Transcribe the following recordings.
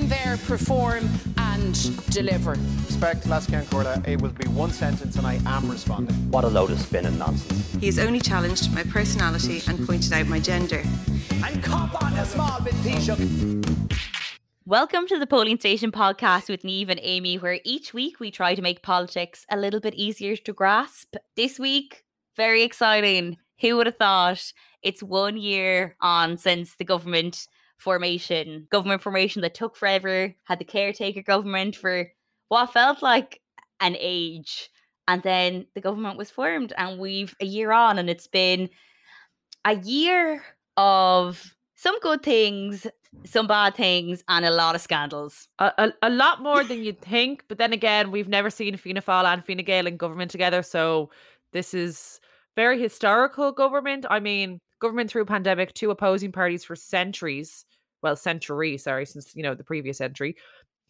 in there, perform and deliver. Respect Lascan Corda, it will be one sentence and I am responding. What a load of spin and nonsense. He has only challenged my personality and pointed out my gender. And cop on a small bit, Taoiseach. Welcome to the Polling Station podcast with Neve and Amy, where each week we try to make politics a little bit easier to grasp. This week, very exciting. Who would have thought? It's one year on since the government formation, government formation that took forever, had the caretaker government for what felt like an age. And then the government was formed, and we've a year on, and it's been a year of some good things, some bad things, and a lot of scandals. A, a, a lot more than you'd think. But then again, we've never seen Fianna Fáil and Fine Gael in government together. So this is very historical government. I mean, government through pandemic, two opposing parties for centuries well, century, sorry, since you know the previous century,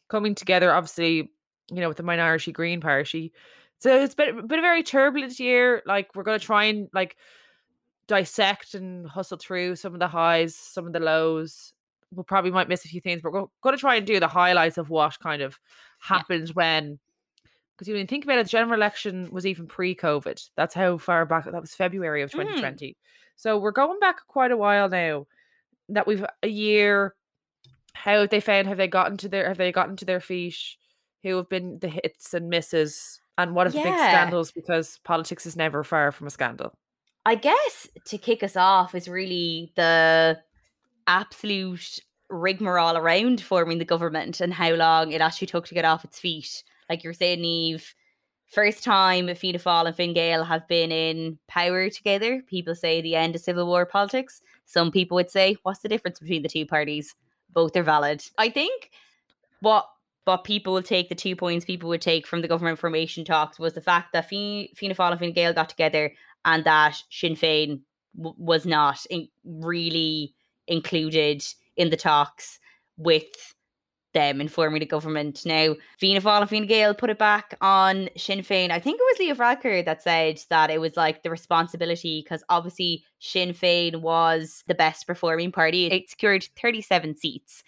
coming together, obviously, you know, with the minority Green Party. So it's been, been a very turbulent year. Like we're gonna try and like dissect and hustle through some of the highs, some of the lows. We'll probably might miss a few things, but we're going to try and do the highlights of what kind of happened yeah. when. Because you think about it, the general election was even pre-COVID. That's how far back. That was February of 2020. Mm. So we're going back quite a while now that we've a year how have they found have they gotten to their have they gotten to their feet? Who have been the hits and misses and what are yeah. the big scandals? Because politics is never far from a scandal. I guess to kick us off is really the absolute rigmarole around forming the government and how long it actually took to get off its feet. Like you're saying Neve first time Fianna Fáil and Fine Gael have been in power together. People say the end of civil war politics. Some people would say, what's the difference between the two parties? Both are valid. I think what what people will take, the two points people would take from the government formation talks was the fact that Fianna Fáil and Fine Gael got together and that Sinn Féin w- was not in- really included in the talks with them informing the government. Now, Fianna Fáil and Fine Gael put it back on Sinn Féin. I think it was Leo Varadkar that said that it was like the responsibility because obviously Sinn Féin was the best performing party. It secured 37 seats.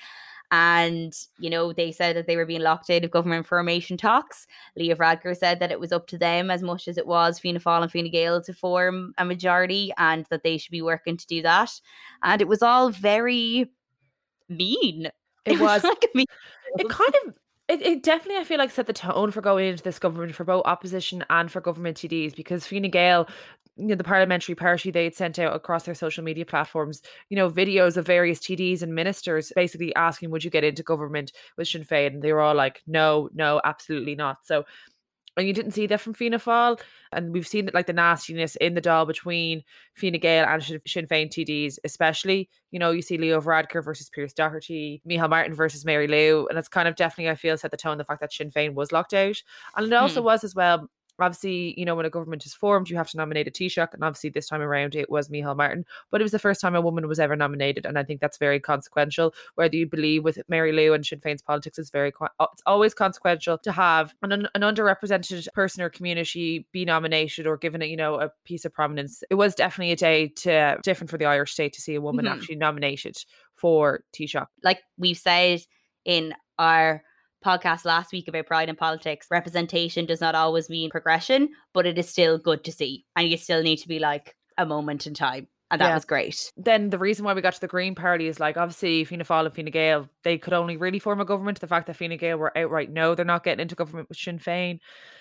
And, you know, they said that they were being locked out of government formation talks. Leo Varadkar said that it was up to them as much as it was Fianna Fáil and Fine Gael to form a majority and that they should be working to do that. And it was all very mean it, was, like me. It kind of it, it definitely I feel like set the tone for going into this government for both opposition and for government TDs because Fine Gael you know the parliamentary party they had sent out across their social media platforms you know videos of various TDs and ministers basically asking would you get into government with Sinn Féin and they were all like no no absolutely not so and you didn't see that from Fianna Fáil. And we've seen like the nastiness in the Dáil between Fine Gael and Sinn Féin TDs, especially. You know, you see Leo Varadkar versus Pearse Doherty, Micheál Martin versus Mary Lou. And it's kind of definitely, I feel, set the tone the fact that Sinn Féin was locked out. And it also hmm. was as well obviously, you know, when a government is formed, you have to nominate a Taoiseach. And obviously, this time around, it was Micheál Martin. But it was the first time a woman was ever nominated. And I think that's very consequential. Whether you believe with Mary Lou and Sinn Féin's politics is very, uh, it's always consequential to have an, an underrepresented person or community be nominated or given, a, you know, a piece of prominence. It was definitely a day to different for the Irish state to see a woman mm-hmm. actually nominated for Taoiseach. Like we've said in our podcast last week about pride and politics, representation does not always mean progression, but it is still good to see. And you still need to be like a moment in time. And that yeah. was great. Then the reason why we got to the Green Party is like obviously Fianna Fáil and Fine Gael, they could only really form a government. The fact that Fine Gael were outright no, they're not getting into government with Sinn Féin.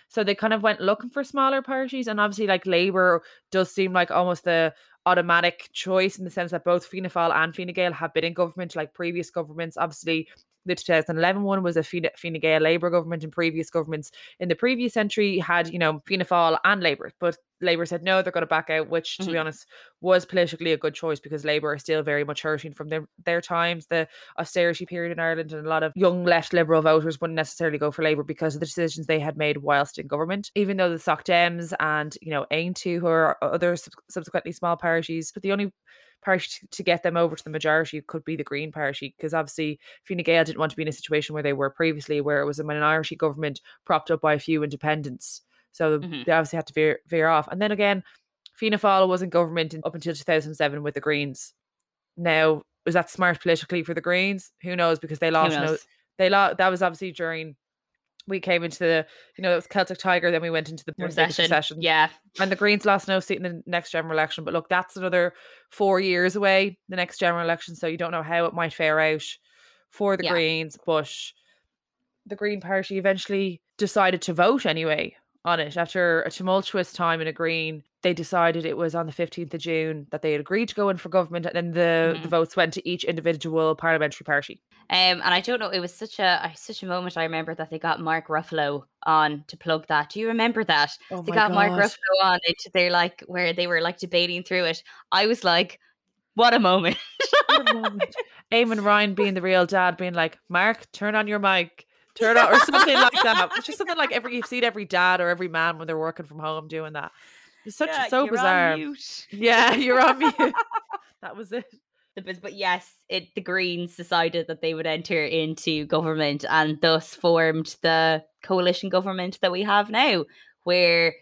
So they kind of went looking for smaller parties. And obviously like Labour does seem like almost the automatic choice in the sense that both Fianna Fáil and Fine Gael have been in government like previous governments. Obviously, the 2011 one was a Fine, Fine Gael Labour government, and previous governments in the previous century had, you know, Fianna Fáil and Labour. But Labour said no, they're going to back out, which, to mm-hmm. be honest, was politically a good choice because Labour are still very much hurting from their, their times, the austerity period in Ireland, and a lot of young left Liberal voters wouldn't necessarily go for Labour because of the decisions they had made whilst in government. Even though the Soc Dems and, you know, Aontú, who are other subsequently small parties, but the only party to get them over to the majority could be the Green Party, because obviously Fine Gael didn't want to be in a situation where they were previously, where it was a minority government propped up by a few independents. So mm-hmm. they obviously had to veer, veer off. And then again, Fianna Fáil was in government up until 2007 with the Greens. Now, was that smart politically for the Greens? Who knows? Because they lost no they lost. That was obviously during we came into the you know it was Celtic Tiger, then we went into the recession. recession. Yeah. And the Greens lost no seat in the next general election. But look, that's another four years away, the next general election. So you don't know how it might fare out for the Yeah. Greens. But the Green Party eventually decided to vote anyway on it after a tumultuous time in a Green. They decided it was on the 15th of June that they had agreed to go in for government, and then the, the Mhm. votes went to each individual parliamentary party. Um, and I don't know, it was such a such a moment. I remember that they got Mark Ruffalo on to plug that. Do you remember that? Oh they got Mark Ruffalo on. It, they're like where they were like debating through it. I was like, what a moment. Eamon Ryan being the real dad, being like, Mark, turn on your mic, turn on, or something like that. It's just something like every you've seen every dad or every man when they're working from home doing that. It's such Yeah, so bizarre. Yeah, you're on mute. that was it. But yes, it the Greens decided that they would enter into government and thus formed the coalition government that we have now, where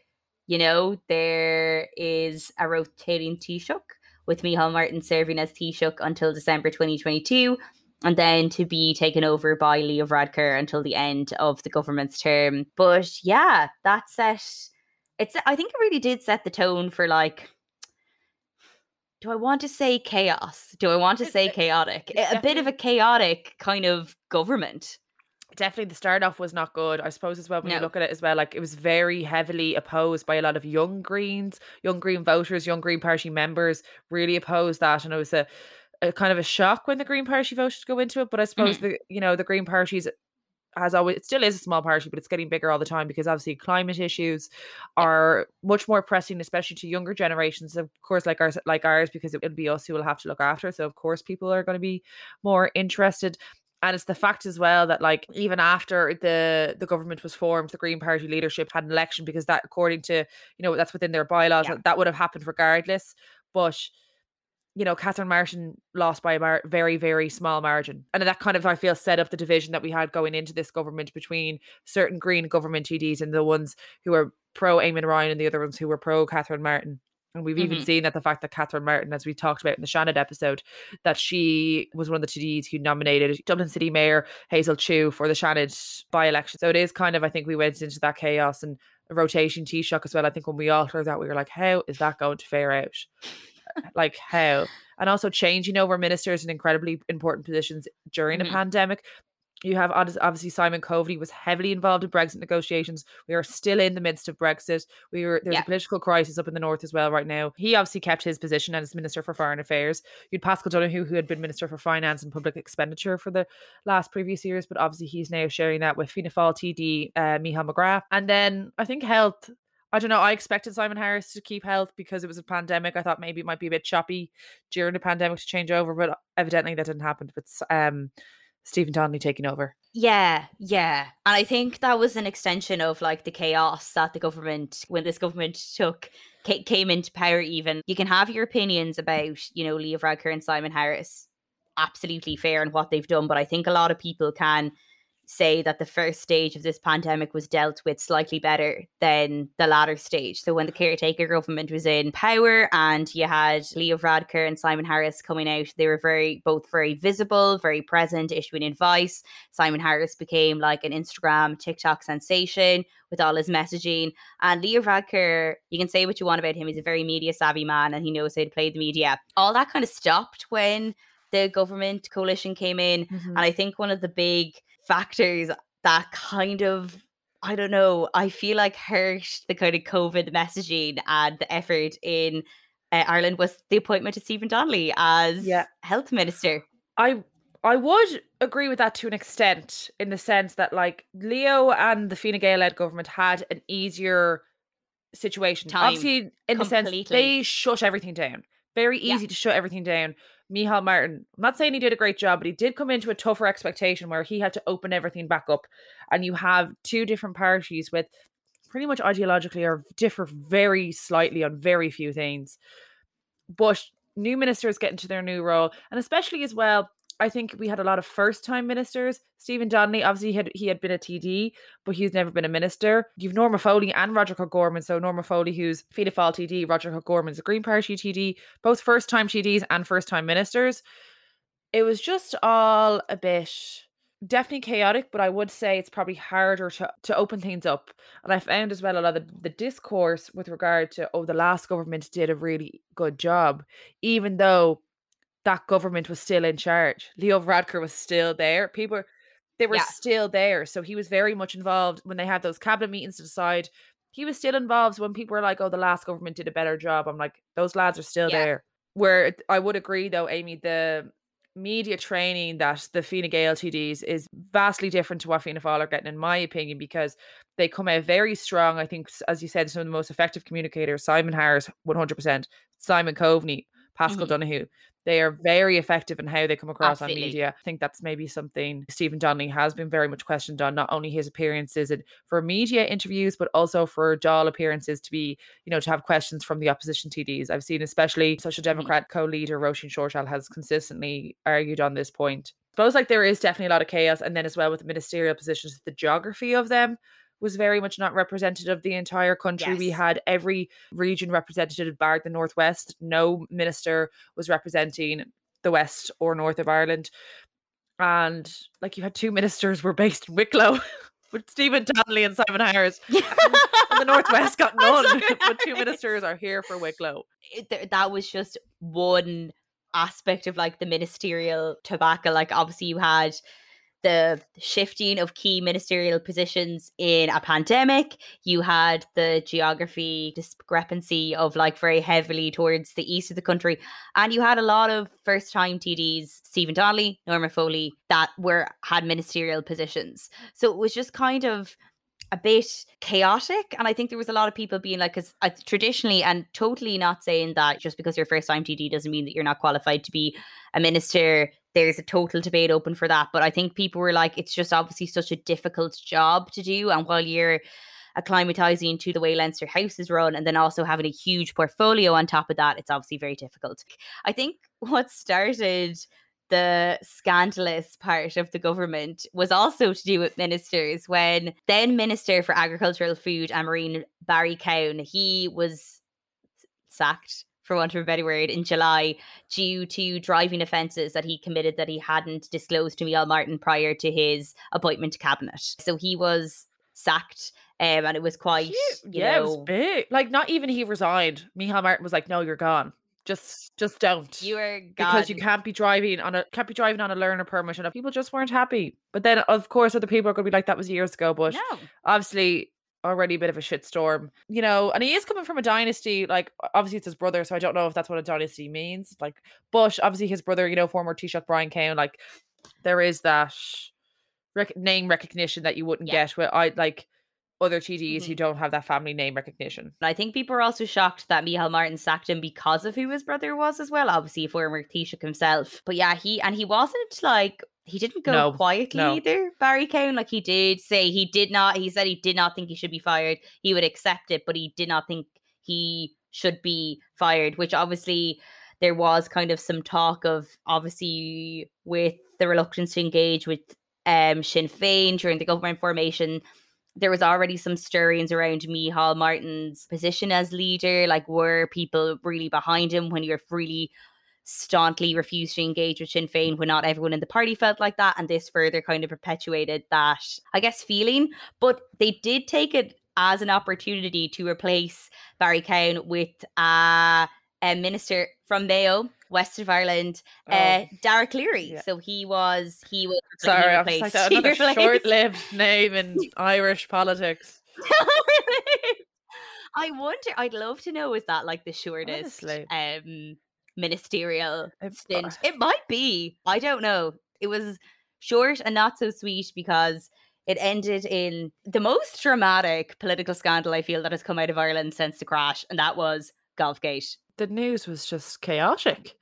you know there is a rotating Taoiseach with Micheál Martin serving as Taoiseach until December 2022, and then to be taken over by Leo Varadkar until the end of the government's term. But yeah, that set it's I think it really did set the tone for like do I want to say chaos? Do I want to say chaotic? A bit of a chaotic kind of government. Definitely the start off was not good. I suppose as well when you look at it as well, like it was very heavily opposed by a lot of young Greens, young Green voters, young Green Party members really opposed that. And it was a, a kind of a shock when the Green Party voted to go into it. But I suppose mm-hmm. the you know, the Green Party's has always it still is a small party, but it's getting bigger all the time because obviously climate issues are much more pressing, especially to younger generations. Of course, like ours, like ours, because it, it'll be us who will have to look after. So of course, people are going to be more interested. And it's the fact as well that like even after the the government was formed, the Green Party leadership had an election because that, according to you know, that's within their bylaws, Yeah. that, that would have happened regardless. But you know, Catherine Martin lost by a mar- very, very small margin. And that kind of, I feel, set up the division that we had going into this government between certain Green government TDs and the ones who were pro Eamon Ryan and the other ones who were pro Catherine Martin. And we've even Mhm. seen that the fact that Catherine Martin, as we talked about in the Seanad episode, that she was one of the TDs who nominated Dublin City Mayor Hazel Chu for the Seanad by election. So it is kind of, I think we went into that chaos and a rotation Taoiseach as well. I think when we all heard that, we were like, how is that going to fare out? Like how and also changing over ministers in incredibly important positions during Mhm. a pandemic you have obviously Simon Coveney was heavily involved in Brexit negotiations. We are still in the midst of Brexit. We were there's Yeah. a political crisis up in the north as well right now. He obviously kept his position as Minister for Foreign Affairs. You'd Paschal Donohoe, who had been Minister for Finance and Public Expenditure for the last previous years, but obviously he's now sharing that with Fianna Fáil TD uh, Michael McGrath. And then I think health. I don't know. I expected Simon Harris to keep health because it was a pandemic. I thought maybe it might be a bit choppy during the pandemic to change over, but evidently that didn't happen. But um, Stephen Donnelly taking over. Yeah, yeah. And I think that was an extension of like the chaos that the government, when this government took, ca- came into power even. You can have your opinions about, you know, Leo Varadkar and Simon Harris. Absolutely fair in what they've done. But I think a lot of people can say that the first stage of this pandemic was dealt with slightly better than the latter stage. So when the mm-hmm. caretaker government was in power and you had Leo Varadkar and Simon Harris coming out, they were very both very visible, very present, issuing advice. Simon Harris became like an Instagram, TikTok sensation with all his messaging. And Leo Varadkar, you can say what you want about him, he's a very media savvy man and he knows how to play the media. All that kind of stopped when the government coalition came in. And mm-hmm. I think one of the big factors that kind of I don't know, I feel like hurt the kind of COVID messaging and the effort in uh, Ireland was the appointment of Stephen Donnelly as Yeah. health minister. I I would agree with that to an extent, in the sense that like Leo and the Fine Gael led government had an easier situation. Time, Obviously, in the sense completely. they shut everything down. Very Yeah. easy to shut everything down. Micheál Martin, I'm not saying he did a great job, but he did come into a tougher expectation where he had to open everything back up. And you have two different parties with pretty much ideologically or differ very slightly on very few things. But new ministers get into their new role, and especially as well, I think we had a lot of first time ministers. Stephen Donnelly, obviously, he had he had been a TD, but he's never been a minister. You've Norma Foley and Roderic O'Gorman. So Norma Foley, who's Fianna Fáil TD, Roderic O'Gorman's a Green Party TD, both first time TDs and first time ministers. It was just all a bit definitely chaotic, but I would say it's probably harder to, to open things up. And I found as well a lot of the discourse with regard to, oh, the last government did a really good job, even though that government was still in charge. Leo Varadkar was still there. People they were Yeah. still there. So he was very much involved when they had those cabinet meetings to decide. He was still involved when people were like, oh, the last government did a better job. I'm like, those lads are still Yeah. there. Where I would agree though, Amy, the media training that the Fine Gael TDs is vastly different to what Fianna Fáil are getting, in my opinion, because they come out very strong. I think, as you said, some of the most effective communicators, Simon Harris, 100%, Simon Coveney, Paschal Mhm. Donohoe. They are very effective in how they come across on media. I think that's maybe something Stephen Donnelly has been very much questioned on, not only his appearances and for media interviews, but also for Dáil appearances to be, you know, to have questions from the opposition TDs. I've seen especially Social mm-hmm. Democrat co-leader Roisin Shortall has consistently argued on this point. I suppose like there is definitely a lot of chaos, and then as well with the ministerial positions, the geography of them was very much not representative of the entire country. We had every region represented, bar the northwest. No minister was representing the west or north of Ireland, and like you had two ministers were based in Wicklow. With Stephen Donnelly and Simon Harris, and the Northwest got none. but two ministers are here for Wicklow. it- th- that was just one aspect of like the ministerial tobacco. Like obviously you had the shifting of key ministerial positions in a pandemic. You had the geography discrepancy of like very heavily towards the east of the country. And you had a lot of first time TDs, Stephen Donnelly, Norma Foley, that were had ministerial positions. So it was just kind of a bit chaotic. And I think there was a lot of people being like, because uh, traditionally, and totally not saying that just because you're first time TD doesn't mean that you're not qualified to be a minister. There's a total debate open for that. But I think people were like, it's just obviously such a difficult job to do. And while you're acclimatizing to the way Leinster House is run and then also having a huge portfolio on top of that, it's obviously very difficult. I think what started the scandalous part of the government was also to do with ministers when then minister for agricultural food and marine Barry Cowen he was sacked for want of a better word in july due to driving offences that he committed that he hadn't disclosed to Micheál Martin prior to his appointment to cabinet so he was sacked um, and it was quite you yeah, know, it was big. Like not even he resigned. Micheál Martin was like, "No, you're gone. Just, just don't." you were because you can't be driving on a can't be driving on a learner permit, and people just weren't happy. But then, of course, other people are going to be like, "That was years ago." But no obviously, already a bit of a shitstorm, you know. And he is coming from a dynasty. Like, obviously, it's his brother, so I don't know if that's what a dynasty means. Like, but obviously, his brother, you know, former Taoiseach Brian Cowen, like, there is that rec- name recognition that you wouldn't Yeah. get with I like other TDs who Mhm. don't have that family name recognition. I think people are also shocked that Micheál Martin sacked him because of who his brother was as well. Obviously, former Taoiseach himself. But yeah, he and he wasn't like he didn't go No, quietly no. either. Barry Cowen, like he did say he did not. He said he did not think he should be fired. He would accept it, but he did not think he should be fired. Which obviously there was kind of some talk of obviously with the reluctance to engage with um Sinn Féin during the government formation there was already some stirrings around Micheál Martin's position as leader. Like, were people really behind him when you're really staunchly refused to engage with Sinn Féin when not everyone in the party felt like that? And this further kind of perpetuated that, I guess, feeling. But they did take it as an opportunity to replace Barry Cowen with uh, a minister from Mayo, West of Ireland, uh, Dara Calleary. Oh, yeah. So he was he was Sorry, I was like, He another short-lived name in Irish politics. I wonder. I'd love to know. Is that like the shortest Honestly. um ministerial It- stint? It might be. I don't know. It was short and not so sweet because it ended in the most dramatic political scandal I feel that has come out of Ireland since the crash, and that was Golfgate. the news was just chaotic.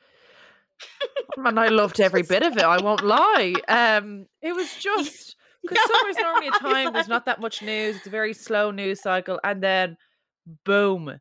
and I loved every bit of it. I won't lie. Um, it was just because summer's normally a time there's not that much news. It's a very slow news cycle, and then boom,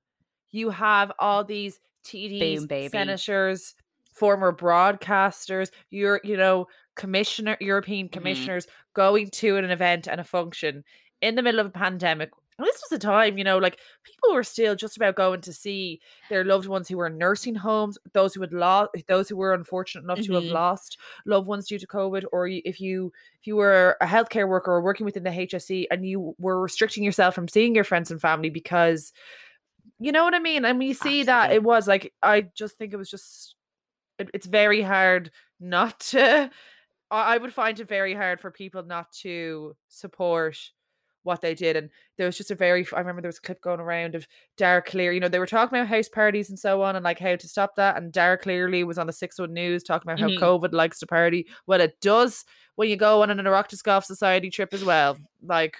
you have all these TDs, Boom, senators, former broadcasters, your you know commissioner, European Mm-hmm. commissioners going to an event and a function in the middle of a pandemic And this was a time, you know, like people were still just about going to see their loved ones who were in nursing homes, those who had lost, those who were unfortunate enough to have Mhm. lost loved ones due to COVID, or if you if you were a healthcare worker or working within the HSE and you were restricting yourself from seeing your friends and family because, you know what I mean. And we see that it was like I just think it was just it, it's very hard not to. I would find it very hard for people not to support what they did. And there was just a very, I remember there was a clip going around of Dara Calleary, you know, they were talking about house parties and so on and like how to stop that. And Dara Calleary was on the 6 1 News talking about Mhm. how COVID likes to party. Well, it does when you go on an Golf Society trip as well. Like,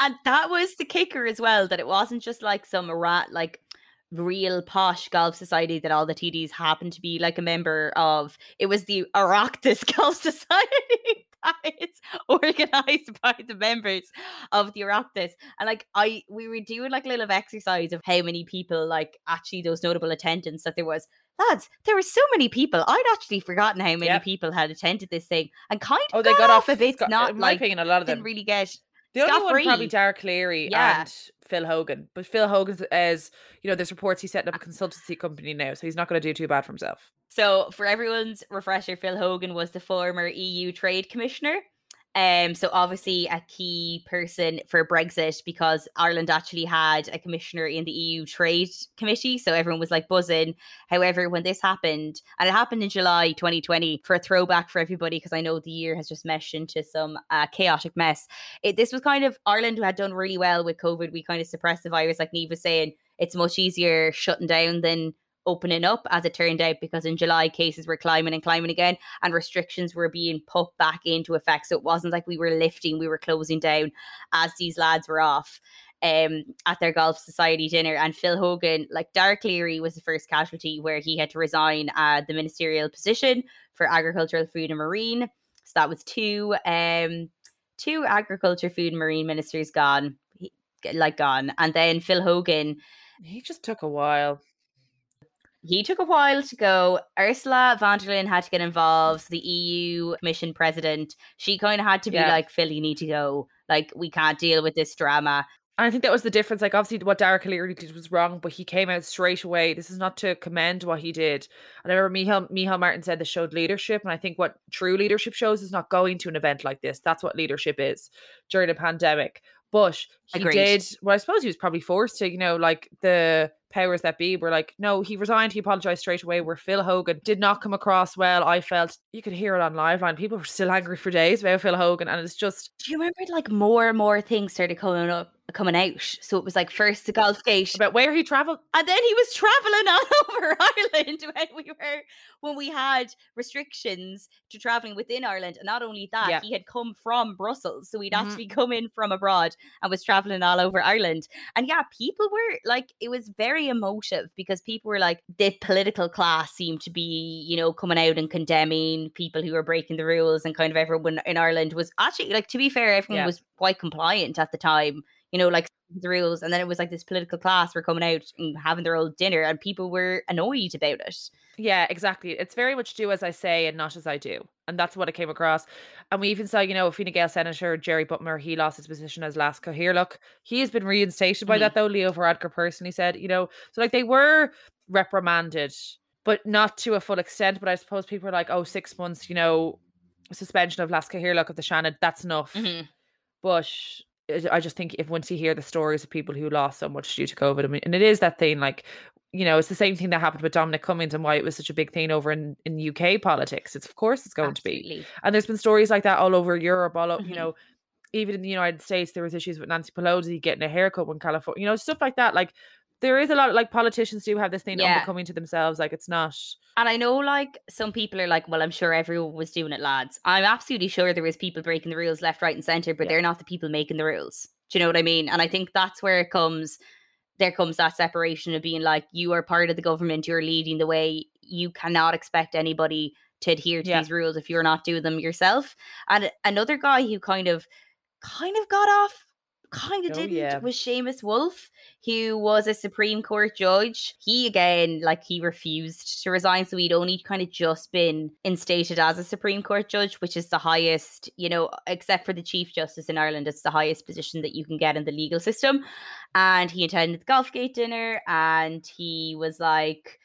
And that was the kicker as well, that it wasn't just like some rat like real posh golf society that all the TDs happened to be like a member of. It was the Oireachtas Golf Society is organized by the members of the Oireachtas. And like I we were doing like a little exercise of how many people like actually those notable attendance that there was. Lads, there were so many people. I'd actually forgotten how many Yep. people had attended this thing and kind of oh, they got off if it's Scot- not in my like opinion, a lot of them. didn't really get The only one probably scot-free. Yeah. and Phil Hogan. But Phil Hogan as uh, you know, there's reports he's setting up a uh, consultancy company now, so he's not going to do too bad for himself. So, for everyone's refresher, Phil Hogan was the former EU Trade Commissioner. Um, so obviously a key person for Brexit because Ireland actually had a commissioner in the EU Trade Committee, so everyone was like buzzing. However, when this happened, and it happened in July 2020, for a throwback for everybody, because I know the year has just meshed into some uh, chaotic mess. It, this was kind of Ireland who had done really well with COVID. We kind of suppressed the virus, like Neve was saying. It's much easier shutting down than opening up, as it turned out, because in July cases were climbing and climbing again, and restrictions were being put back into effect. So it wasn't like we were lifting, we were closing down as these lads were off. Um, at their golf society dinner, and Phil Hogan, like Dara Calleary, was the first casualty where he had to resign uh, the ministerial position for agricultural, food, and marine. So that was two, um, two agriculture, food, and marine ministers gone, like gone, and then Phil Hogan He just took a while. He took a while to go. Ursula von der Leyen had to get involved, the EU Commission president. She kind of had to be Yeah. like, Phil, you need to go. Like, we can't deal with this drama. And I think that was the difference. Like, obviously, what Derek Calleary did was wrong, but he came out straight away. This is not to commend what he did. And I remember Michael, Michael Martin said this showed leadership. And I think what true leadership shows is not going to an event like this. That's what leadership is during a pandemic. But he Agreed. did, well, I suppose he was probably forced to, you know, like the powers that be were like, no, he resigned. He apologized straight away. Where Phil Hogan did not come across well. I felt you could hear it on live line. People were still angry for days about Phil Hogan. And it's just, Do you remember like more and more things started coming up? Coming out, so it was like first the golf gate, about where he traveled. and then he was traveling all over Ireland when we were when we had restrictions to traveling within Ireland. And not only that, Yeah. he had come from Brussels, so he'd Mhm. actually come in from abroad and was traveling all over Ireland. And yeah, people were like, it was very emotive because people were like, the political class seemed to be, you know, coming out and condemning people who were breaking the rules, and kind of everyone in Ireland was actually like, to be fair, everyone Yeah. was quite compliant at the time you know, like the rules. And then it was like this political class were coming out and having their old dinner, and people were annoyed about it. Yeah, exactly. It's very much do as I say and not as I do. And that's what it came across. And we even saw, you know, Fine Gael Senator Jerry Buttimer, he lost his position as Leas-Chathaoirleach, he has been reinstated by Mhm. that though. Leo Varadkar personally said, you know, so like they were reprimanded, but not to a full extent. But I suppose people are like, oh, six months, you know, suspension of Leas-Chathaoirleach at the Seanad, that's enough. But it- I just think if once you hear the stories of people who lost so much due to COVID, I mean, and it is that thing like, you know, it's the same thing that happened with Dominic Cummings and why it was such a big thing over in, in UK politics. It's of course it's going to be. And there's been stories like that all over Europe, all over, you Mhm. know, even in the United States, there was issues with Nancy Pelosi getting a haircut in California, you know, stuff like that. Like there is a lot of like politicians do have this thing Yeah. unbecoming to themselves. Like it's not And I know, like, some people are like, well, I'm sure everyone was doing it, lads. I'm absolutely sure there was people breaking the rules left, right, and center, but Yeah. they're not the people making the rules. Do you know what I mean? And I think that's where it comes. There comes that separation of being like, you are part of the government, you're leading the way. You cannot expect anybody to adhere to Yeah. these rules if you're not doing them yourself. And another guy who kind of, kind of got off kind of Oh, didn't yeah. was Seamus Woulfe, who was a Supreme Court judge. He again, like he refused to resign, so he'd only kind of just been instated as a Supreme Court judge, which is the highest, you know, except for the Chief Justice in Ireland, it's the highest position that you can get in the legal system. And he attended the Golfgate dinner, and he was like,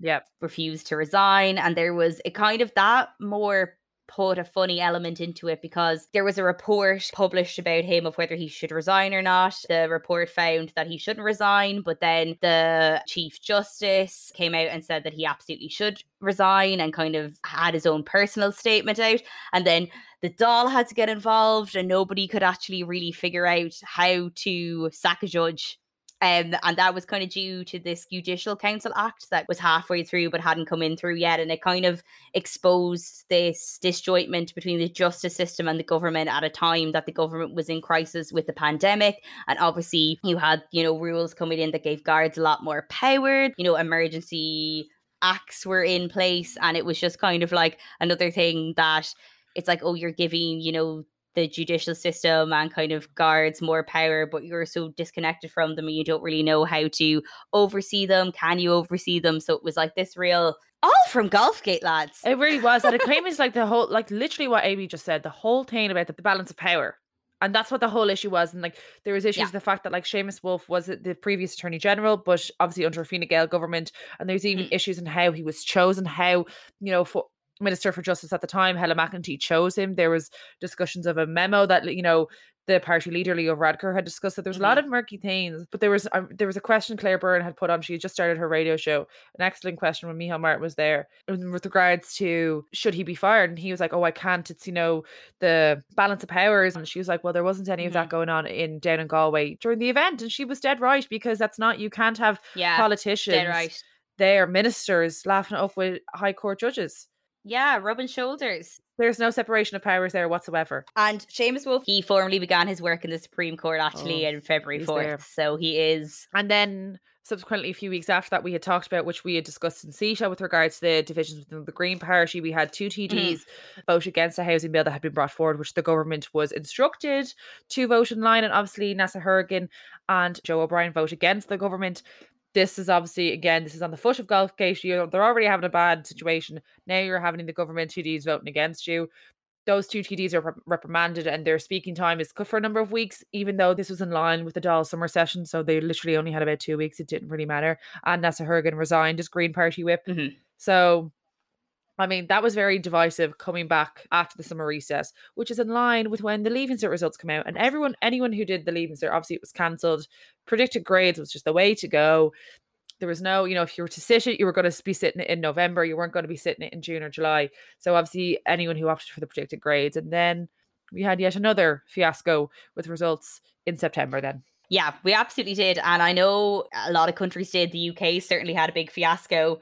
Yeah. refused to resign and there was a kind of that more put a funny element into it because there was a report published about him of whether he should resign or not. The report found that he shouldn't resign but then the chief justice came out and said that he absolutely should resign and kind of had his own personal statement out. And then the Dáil had to get involved and nobody could actually really figure out how to sack a judge um, and that was kind of due to this Judicial Council Act that was halfway through but hadn't come in through yet. And it kind of exposed this disjointment between the justice system and the government at a time that the government was in crisis with the pandemic. And obviously, you had, you know, rules coming in that gave guards a lot more power, you know, emergency acts were in place. And it was just kind of like another thing that it's like, oh, you're giving, you know, the judicial system and kind of guards more power, but you're so disconnected from them and you don't really know how to oversee them. Can you oversee them? So it was like this real all from Golfgate, lads. It really was. And it came as like the whole, like literally what Amy just said, the whole thing about the, the balance of power. And that's what the whole issue was. And like there was issues Yeah. the fact that like Seamus Woulfe was the previous Attorney General, but obviously under a Fine Gael government. And there's even Mm. issues in how he was chosen, how, you know, for Minister for Justice at the time, Helen McEntee chose him. There was discussions of a memo that, you know, the party leader Leo Varadkar had discussed that there was a lot of murky things, but there was um, there was a question Claire Byrne had put on. She had just started her radio show. An excellent question when Micheál Martin was there with regards to should he be fired, and he was like, "Oh, I can't. It's you know the balance of powers." And she was like, "Well, there wasn't any of that going on in down in Galway during the event," and she was dead right because that's not you can't have Yeah, politicians dead right. there, ministers laughing up with high court judges. Yeah, rubbing shoulders. There's no separation of powers there whatsoever. And Seamus Woulfe, he formally began his work in the Supreme Court oh, actually Oh, in February 4th. there. So he is And then subsequently, a few weeks after that, we had talked about, which we had discussed in CETA with regards to the divisions within the Green Party. We had two mm. TDs vote against a housing bill that had been brought forward, which the government was instructed to vote in line. And obviously, Neasa Hourigan and Joe O'Brien vote against the government. This is obviously, again, this is on the foot of Golfgate. You they're already having a bad situation. Now you're having the government TDs voting against you those two TDs are reprimanded and their speaking time is cut for a number of weeks, even though this was in line with the Dáil summer session. So they literally only had about two weeks. It didn't really matter. And Neasa Hourigan resigned as Green Party whip. Mhm. So, I mean, that was very divisive coming back after the summer recess, which is in line with when the Leaving Cert results come out. And everyone, anyone who did the Leaving Cert, obviously it was cancelled. Predicted grades was just the way to go. There was no, you know, if you were to sit it, you were going to be sitting it in November. You weren't going to be sitting it in June or July. So obviously, anyone who opted for the predicted grades, and then we had yet another fiasco with results in September. Then Yeah, we absolutely did. And I know a lot of countries did. The UK certainly had a big fiasco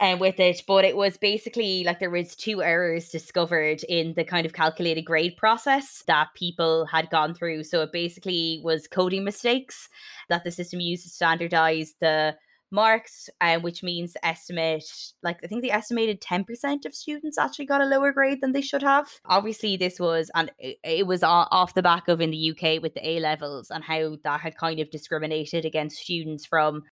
um, with it, but it was basically like there was two errors discovered in the kind of calculated grade process that people had gone through. So it basically was coding mistakes that the system used to standardize the marks, um, which means estimate like I think the estimated 10% of students actually got a lower grade than they should have. Obviously, this was and it was off the back of in the UK with the A levels and how that had kind of discriminated against students from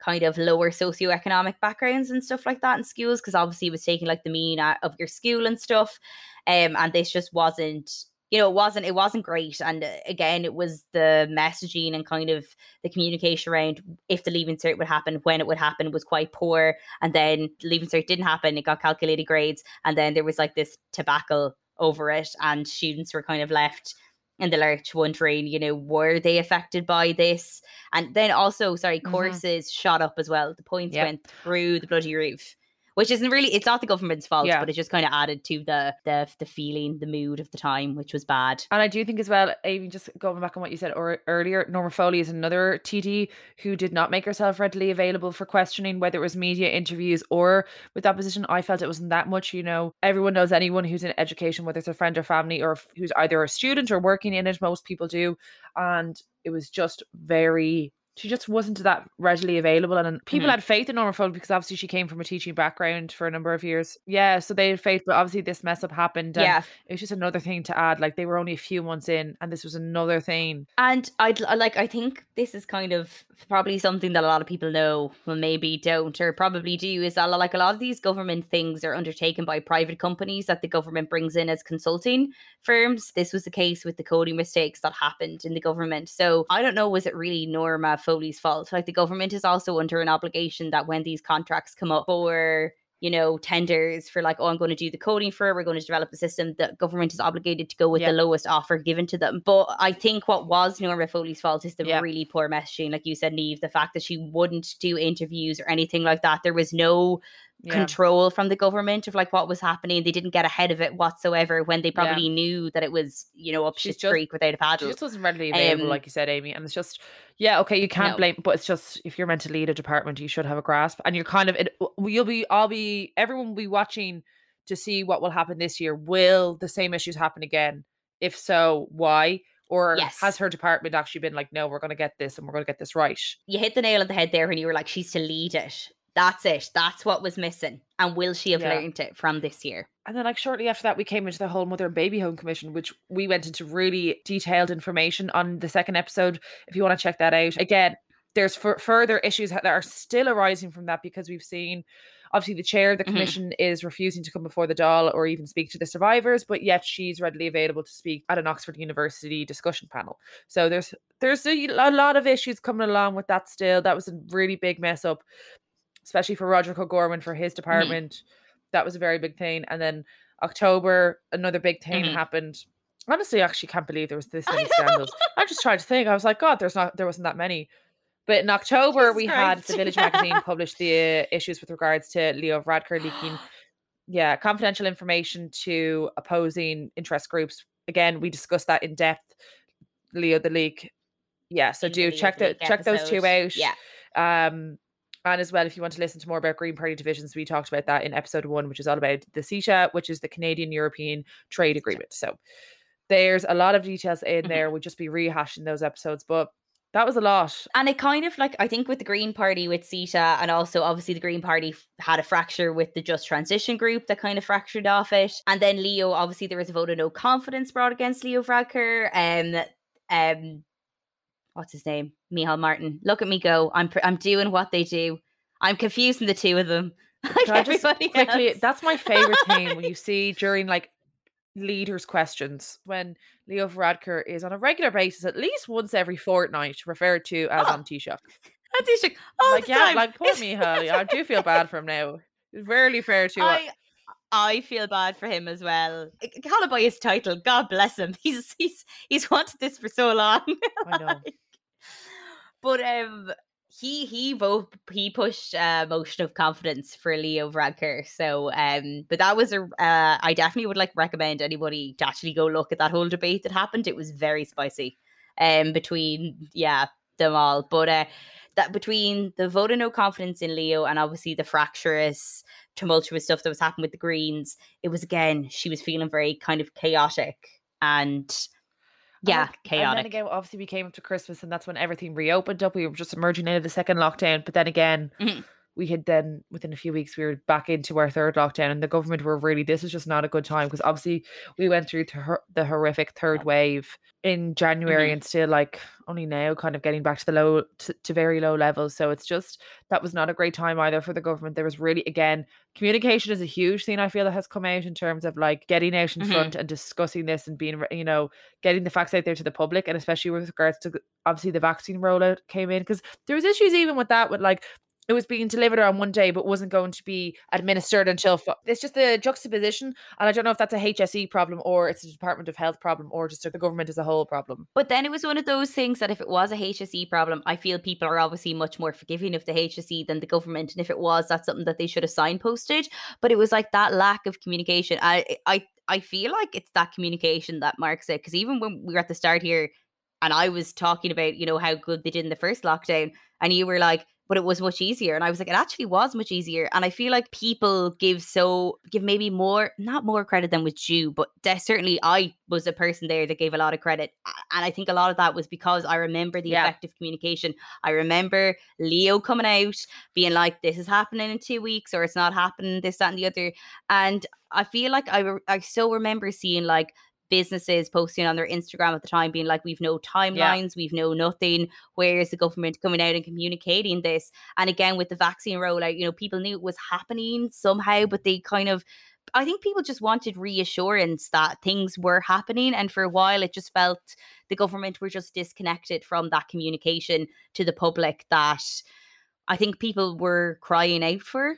kind of lower socioeconomic backgrounds and stuff like that in schools because obviously it was taking like the mean of your school and stuff um and this just wasn't you know it wasn't it wasn't great and uh, again it was the messaging and kind of the communication around if the leaving cert would happen when it would happen was quite poor and then leaving cert didn't happen it got calculated grades and then there was like this tobacco over it and students were kind of left in the lurch wondering you know were they affected by this and then also sorry Mhm. courses shot up as well the points Yep. went through the bloody roof which isn't really it's not the government's fault Yeah. but it just kind of added to the the the feeling the mood of the time which was bad And I do think as well, even just going back on what you said or, earlier, Norma Foley is another TD who did not make herself readily available for questioning, whether it was media interviews or with opposition. I felt it wasn't that much. You know, everyone knows anyone who's in education, whether it's a friend or family or who's either a student or working in it. Most people do. And it was just very she just wasn't that readily available and people Mhm. had faith in Norma Foley because obviously she came from a teaching background for a number of years. Yeah, so they had faith, but obviously this mess up happened. Yeah. it was just another thing to add. Like they were only a few months in, and this was another thing. And I'd like I think this is kind of probably something that a lot of people know, well maybe don't or probably do is that like a lot of these government things are undertaken by private companies that the government brings in as consulting firms. This was the case with the coding mistakes that happened in the government. So I don't know was it really Norma Foley's fault? Like the government is also under an obligation that when these contracts come up for you know, tenders for like, oh, I'm going to do the coding for it. We're going to develop a system. The government is obligated to go with the lowest offer given to them. But I think what was Norma Foley's fault is the really poor messaging, like you said, Neve. The fact that she wouldn't do interviews or anything like that. There was no Yeah. control from the government of like what was happening. They didn't get ahead of it whatsoever when they Yeah. probably knew that it was, you know, up She's shit's just- creek without a She paddle. just wasn't readily available, Um, like you said, Amy. And it's just, yeah, okay, you can't No. blame, but it's just if you're meant to lead a department, you should have a grasp. And you're kind of, it, you'll be, I'll be, everyone will be watching to see what will happen this year. Will the same issues happen again? If so, why? Or Yes. has her department actually been like, no, we're going to get this and we're going to get this right? you hit the nail on the head there when you were like, she's to lead it. That's it. That's what was missing. And will she have Yeah. learned it from this year? And then, like, shortly after that, we came into the whole Mother and Baby Home Commission, which we went into really detailed information on the second episode. If you want to check that out, again, there's f- further issues that are still arising from that because we've seen obviously the chair of the Mhm. commission is refusing to come before the Dáil or even speak to the survivors, but yet she's readily available to speak at an Oxford University discussion panel. So there's there's a, a lot of issues coming along with that still. That was a really big mess up, especially for Roderic O'Gorman for his department. That was a very big thing. And then October, another big thing Mhm. happened. Honestly, I actually can't believe there was this many scandals. I'm just trying to think. I was like, God, there's not there wasn't that many. But in October, Jesus we had the Village magazine publish the uh, issues with regards to Leo Varadkar leaking, yeah, confidential information to opposing interest groups. Again, we discussed that in depth. Leo the leak, yeah. So In do check Leak check those two out. Yeah. Um, and as well, if you want to listen to more about Green Party divisions, we talked about that in episode one, which is all about the CETA, which is the Canadian European Trade Agreement. So there's a lot of details in Mhm. there. We'll just be rehashing those episodes, but that was a lot. And it kind of like I think with the Green Party with CETA and also obviously the Green Party f- had a fracture with the Just Transition group that kind of fractured off it. And then Leo, obviously there was a vote of no confidence brought against Leo Varadkar. Um um what's his name? Micheál Martin. Look at me go. I'm pr- I'm doing what they do. I'm confusing the two of them. Like Can I just everybody quickly that's my favorite thing when you see during like leaders questions when Leo Varadkar is on a regular basis at least once every fortnight referred to as Oh. That's Taoiseach all like yeah time. like poor Micheál yeah, I do feel bad for him now it's rarely fair to uh, I I feel bad for him as well. Call it by his title. God bless him. He's he's he's wanted this for so long. I know but um he he vote he pushed a motion of confidence for Leo Varadkar. So um but that was a uh, I definitely would like recommend anybody to actually go look at that whole debate that happened. It was very spicy. Um between yeah, them all. But uh that between the vote of no confidence in Leo and obviously the fractious tumultuous stuff that was happening with the Greens, it was again, she was feeling very kind of chaotic and yeah, like, And chaotic. then again, obviously, we came up to Christmas, and that's when everything reopened up. We were just emerging into the second lockdown, but then again, Mhm. We had then within a few weeks we were back into our third lockdown, and the government were really this is just not a good time because obviously we went through the horrific third wave in January, Mhm. and still like only now kind of getting back to the low to, to very low levels. So it's just that was not a great time either for the government. There was really again communication is a huge thing I feel that has come out in terms of like getting out in Mhm. front and discussing this and being you know getting the facts out there to the public and especially with regards to obviously the vaccine rollout came in because there was issues even with that with like it was being delivered on one day but wasn't going to be administered until fu- it's just the juxtaposition and I don't know if that's a HSE problem or it's a Department of Health problem or just the government as a whole problem. But then it was one of those things that if it was a HSE problem, I feel people are obviously much more forgiving of the HSE than the government. And if it was, that's something that they should have signposted. But it was like that lack of communication. I I I feel like it's that communication that marks it. Because even when we were at the start here and I was talking about, you know, how good they did in the first lockdown, and you were like, but it was much easier. And I was like, it actually was much easier. And I feel like people give so give maybe more, not more credit than was due, but certainly I was a person there that gave a lot of credit. And I think a lot of that was because I remember the Yeah. effective communication. I remember Leo coming out being like, this is happening in two weeks, or it's not happening, this, that, and the other. And I feel like I, re- I so remember seeing like businesses posting on their Instagram at the time being like, we've no timelines, we've no nothing. Where is the government coming out and communicating this? And again, with the vaccine rollout, you know, people knew it was happening somehow, but they kind of, I think people just wanted reassurance that things were happening. And for a while, it just felt the government were just disconnected from that communication to the public that I think people were crying out for.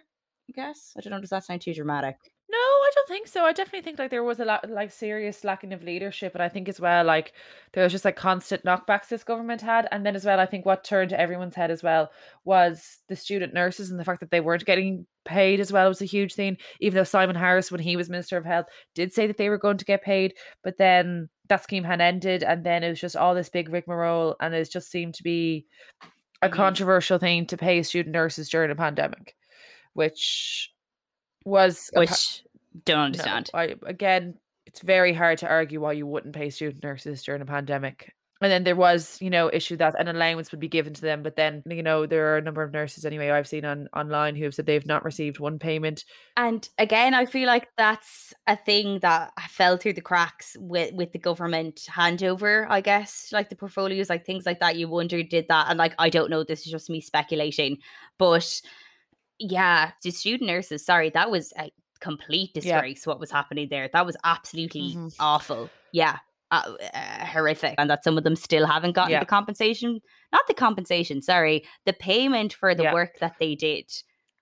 I guess. I don't know. Does that sound too dramatic? No, I don't think so. I definitely think like there was a lot like serious lacking of leadership, and I think as well like there was just like constant knockbacks this government had, and then as well I think what turned to everyone's head as well was the student nurses and the fact that they weren't getting paid as well was a huge thing. Even though Simon Harris, when he was Minister of Health, did say that they were going to get paid, but then that scheme had ended, and then it was just all this big rigmarole, and it just seemed to be a Mhm. controversial thing to pay student nurses during a pandemic, which was Which don't no, understand. I again, it's very hard to argue why you wouldn't pay student nurses during a pandemic. And then there was, you know, issue that an allowance would be given to them, but then you know there are a number of nurses anyway I've seen on online who have said they've not received one payment. And again, I feel like that's a thing that fell through the cracks with with the government handover. I guess like the portfolios, like things like that. You wonder did that, and like I don't know. This is just me speculating, but yeah, the student nurses. Sorry, that was a complete Yeah. disgrace. What was happening there? That was absolutely Mhm. awful. Yeah. Uh, uh, horrific and that some of them still haven't gotten Yeah. the compensation not the compensation sorry the payment for the Yeah. work that they did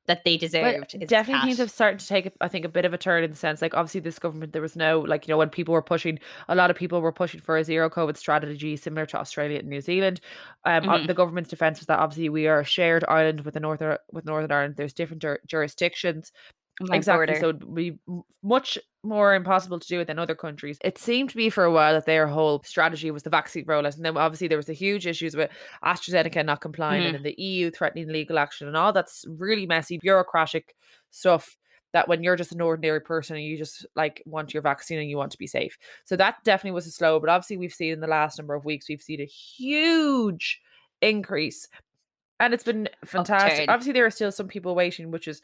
that they deserved definitely things have started to take, I think, a bit of a turn in the sense, like obviously this government, there was no, like you know, when people were pushing, a lot of people were pushing for a zero COVID strategy similar to Australia and New Zealand. Um, Mhm. the government's defense was that obviously we are a shared island with the Northern with Northern Ireland. There's different jur- jurisdictions. Exactly. border. So it'd be much more impossible to do it than other countries. It seemed to be for a while that their whole strategy was the vaccine rollout, and then obviously there was the huge issues with AstraZeneca not complying, Mhm. and then the EU threatening legal action, and all that's really messy bureaucratic stuff. That when you're just an ordinary person and you just like want your vaccine and you want to be safe, so that definitely was a slow. But obviously, we've seen in the last number of weeks, we've seen a huge increase, and it's been fantastic. Upturn. Obviously, there are still some people waiting, which is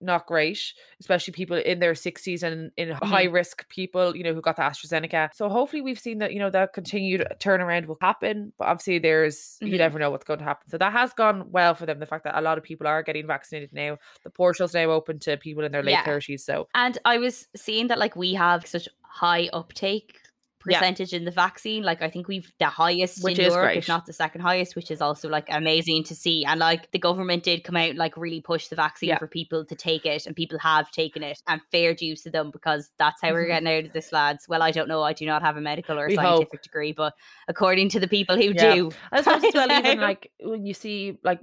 not great, especially people in their 60s and in high risk people, you know, who got the AstraZeneca. So hopefully we've seen that, you know, that continued turnaround will happen. But obviously there's you Mhm. never know what's going to happen. So that has gone well for them. The fact that a lot of people are getting vaccinated now. The portal's now open to people in their late Yeah. 30s. So And I was seeing that like we have such high uptake Yeah. percentage in the vaccine. Like I think we've the highest Which in Europe, great. if not the second highest, which is also like amazing to see. And like the government did come out and like really push the vaccine Yeah. for people to take it, and people have taken it, and fair dues to them because that's how we're getting out of this, lads. Well, I don't know. I do not have a medical or We hope. scientific degree, but according to the people who Yeah. do, as well, even like when you see like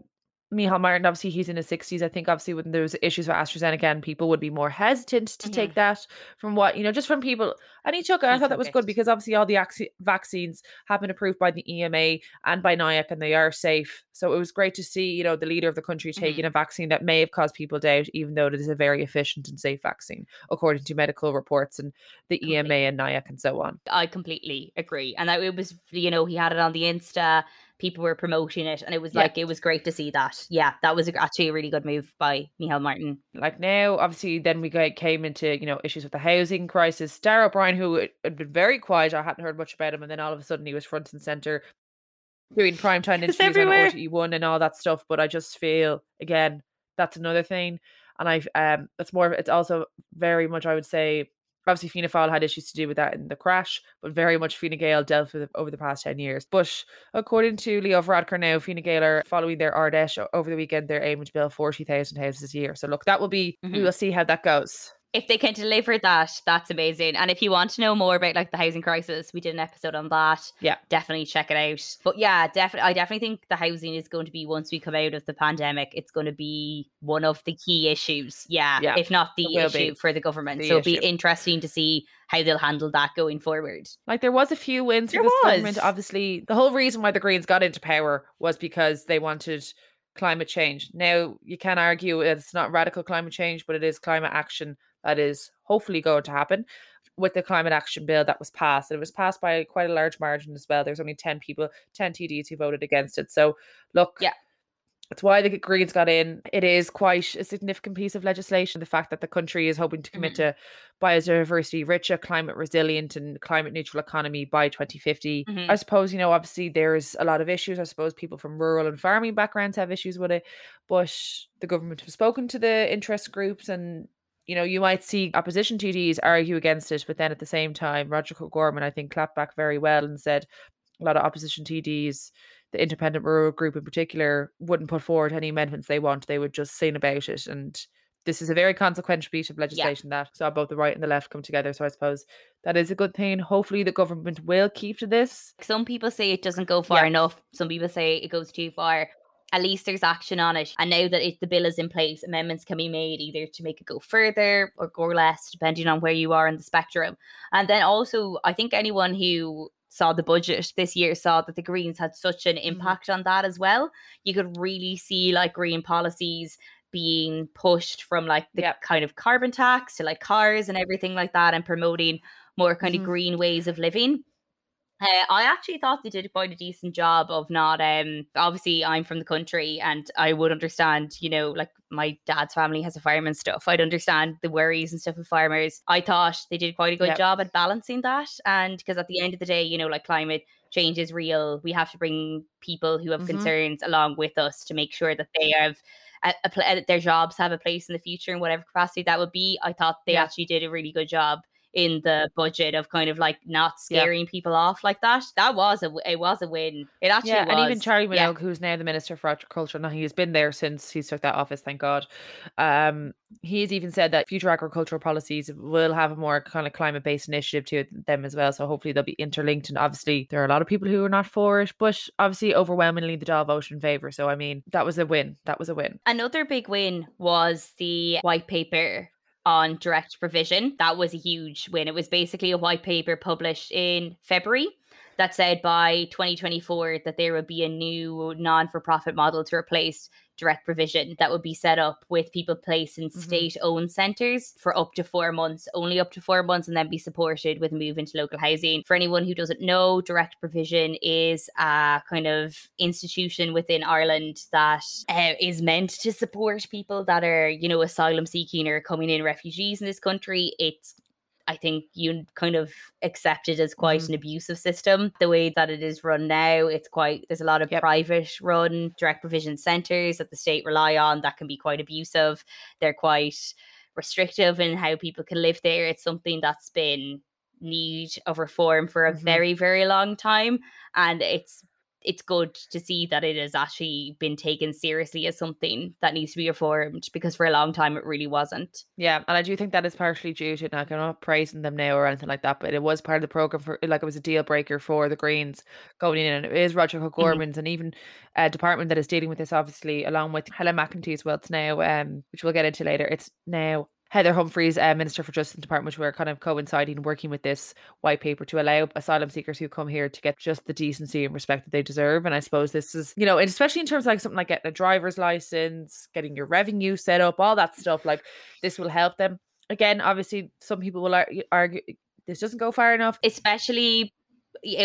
Micheál Martin, obviously he's in his 60s. I think obviously when there's issues with AstraZeneca and people would be more hesitant to Mhm. take that from what, you know, just from people. And he took it. I thought that was it. good because obviously all the axi- vaccines have been approved by the EMA and by NIAC and they are safe. So it was great to see, you know, the leader of the country Mm-hmm. taking a vaccine that may have caused people doubt, even though it is a very efficient and safe vaccine, according to medical reports and the EMA and NIAC and so on. I completely agree. And that it was, you know, he had it on the Insta, people were promoting it, and it was Yeah. like, it was great to see that. Yeah, that was actually a really good move by Micheál Martin. like now obviously then we got, came into you know issues with the housing crisis Darragh O'Brien who had- been very quiet I hadn't heard much about him and then all of a sudden he was front and center doing primetime interviews on everywhere. RTE1 and all that stuff but I just feel again that's another thing and I've um it's more it's also very much I would say obviously Fianna Fáil had issues to do with that in the crash but very much Fine Gael dealt with it over the past 10 years. But according to Leo Varadkar now Fine Gael are following their Ard Fheis o- over the weekend they're aiming to build 40,000 houses this year. So look that will be we Mhm. will see how that goes If they can deliver that, that's amazing. And if you want to know more about like the housing crisis, we did an episode on that. Yeah. Definitely check it out. But yeah, definitely I definitely think the housing is going to be once we come out of the pandemic, it's going to be one of the key issues. Yeah. Yeah, if not the issue for the government. the so it'll be interesting to see how they'll handle that going forward. Like there was a few wins for There this government. Obviously, the whole reason why the Greens got into power was because they wanted climate change. Now, you can argue it's not radical climate change, but it is climate action that is hopefully going to happen with the climate action bill that was passed. And it was passed by quite a large margin as well. There's only 10 people, 10 TDs who voted against it. So, look, Yeah. It's why the Greens got in. It is quite a significant piece of legislation. The fact that the country is hoping to commit to biodiversity, richer, climate resilient, and climate neutral economy by 2050. Mhm. I suppose, you know, obviously there's a lot of issues. I suppose people from rural and farming backgrounds have issues with it, but the government have spoken to the interest groups and you know, you might see opposition TDs argue against it, but then at the same time, Roderic O'Gorman, I think, clapped back very well and said a lot of opposition TDs, the independent rural group in particular, wouldn't put forward any amendments they want. They would just sing about it. And this is a very consequential piece of legislation that saw both the right and the left come together. So I suppose that is a good thing. Hopefully, the government will keep to this. Some people say it doesn't go far Yeah. enough. Some people say it goes too far. At least there's action on it. And now that it, the bill is in place, amendments can be made either to make it go further or go less, depending on where you are in the spectrum. And then also, I think anyone who saw the budget this year saw that the Greens had such an impact on that as well. You could really see like green policies being pushed from like the Yep. kind of carbon tax to like cars and everything like that and promoting more kind Mhm. of green ways of living. Uh, I actually thought they did quite a decent job of not. Um, obviously, I'm from the country, and I would understand. You know, like my dad's family has a farm and stuff. I'd understand the worries and stuff of farmers. I thought they did quite a good Yep. job at balancing that, and because at the end of the day, you know, like climate change is real. We have to bring people who have Mhm. concerns along with us to make sure that they have. A, a pla- their jobs have a place in the future in whatever capacity that would be. I thought they Yeah. actually did a really good job in the budget of kind of like not Yeah. scaring people off like that. That was a it was a win. It actually yeah, was. and even Charlie Yeah. Who's now the Minister for Agriculture, now he has been there since he took that office, thank God. Um, he's even said that future agricultural policies will have a more kind of climate based initiative to them as well. So hopefully they'll be interlinked. And obviously, there are a lot of people who are not for it, but obviously, overwhelmingly, the Dáil voted in favour. So, I mean, that was a win. That was a win. Another big win was the white paper on direct provision. That was a huge win. It was basically a white paper published in February that said by 2024 that there would be a new non for profit model to replace direct provision that would be set up with people placed in Mhm. state owned centres for up to four months, only up to four months, and then be supported with a move into local housing. For anyone who doesn't know, direct provision is a kind of institution within Ireland that uh, is meant to support people that are, you know, asylum seeking or coming in refugees in this country. It's I think you kind of accept it as quite Mhm. an abusive system. The way that it is run now, it's quite there's a lot of Yep. private run direct provision centres that the state rely on that can be quite abusive. They're quite restrictive in how people can live there. It's something that's been need of reform for a Mhm. very, very long time. And it's it's good to see that it has actually been taken seriously as something that needs to be reformed because for a long time it really wasn't. Yeah, and I do think that is partially due to, like, I'm not praising them now or anything like that, but it was part of the program for, like, it was a deal breaker for the Greens going in, and it is Roderic O'Gorman's and even a department that is dealing with this, obviously, along with Helen McEntee well. It's now, um, which we'll get into later. It's now Heather Humphreys, uh, Minister for Justice Department, who are kind of coinciding, working with this white paper to allow asylum seekers who come here to get just the decency and respect that they deserve. And I suppose this is, you know, and especially in terms of like something like getting a driver's license, getting your revenue set up, all that stuff, like this will help them. Again, obviously, some people will ar- argue this doesn't go far enough. especially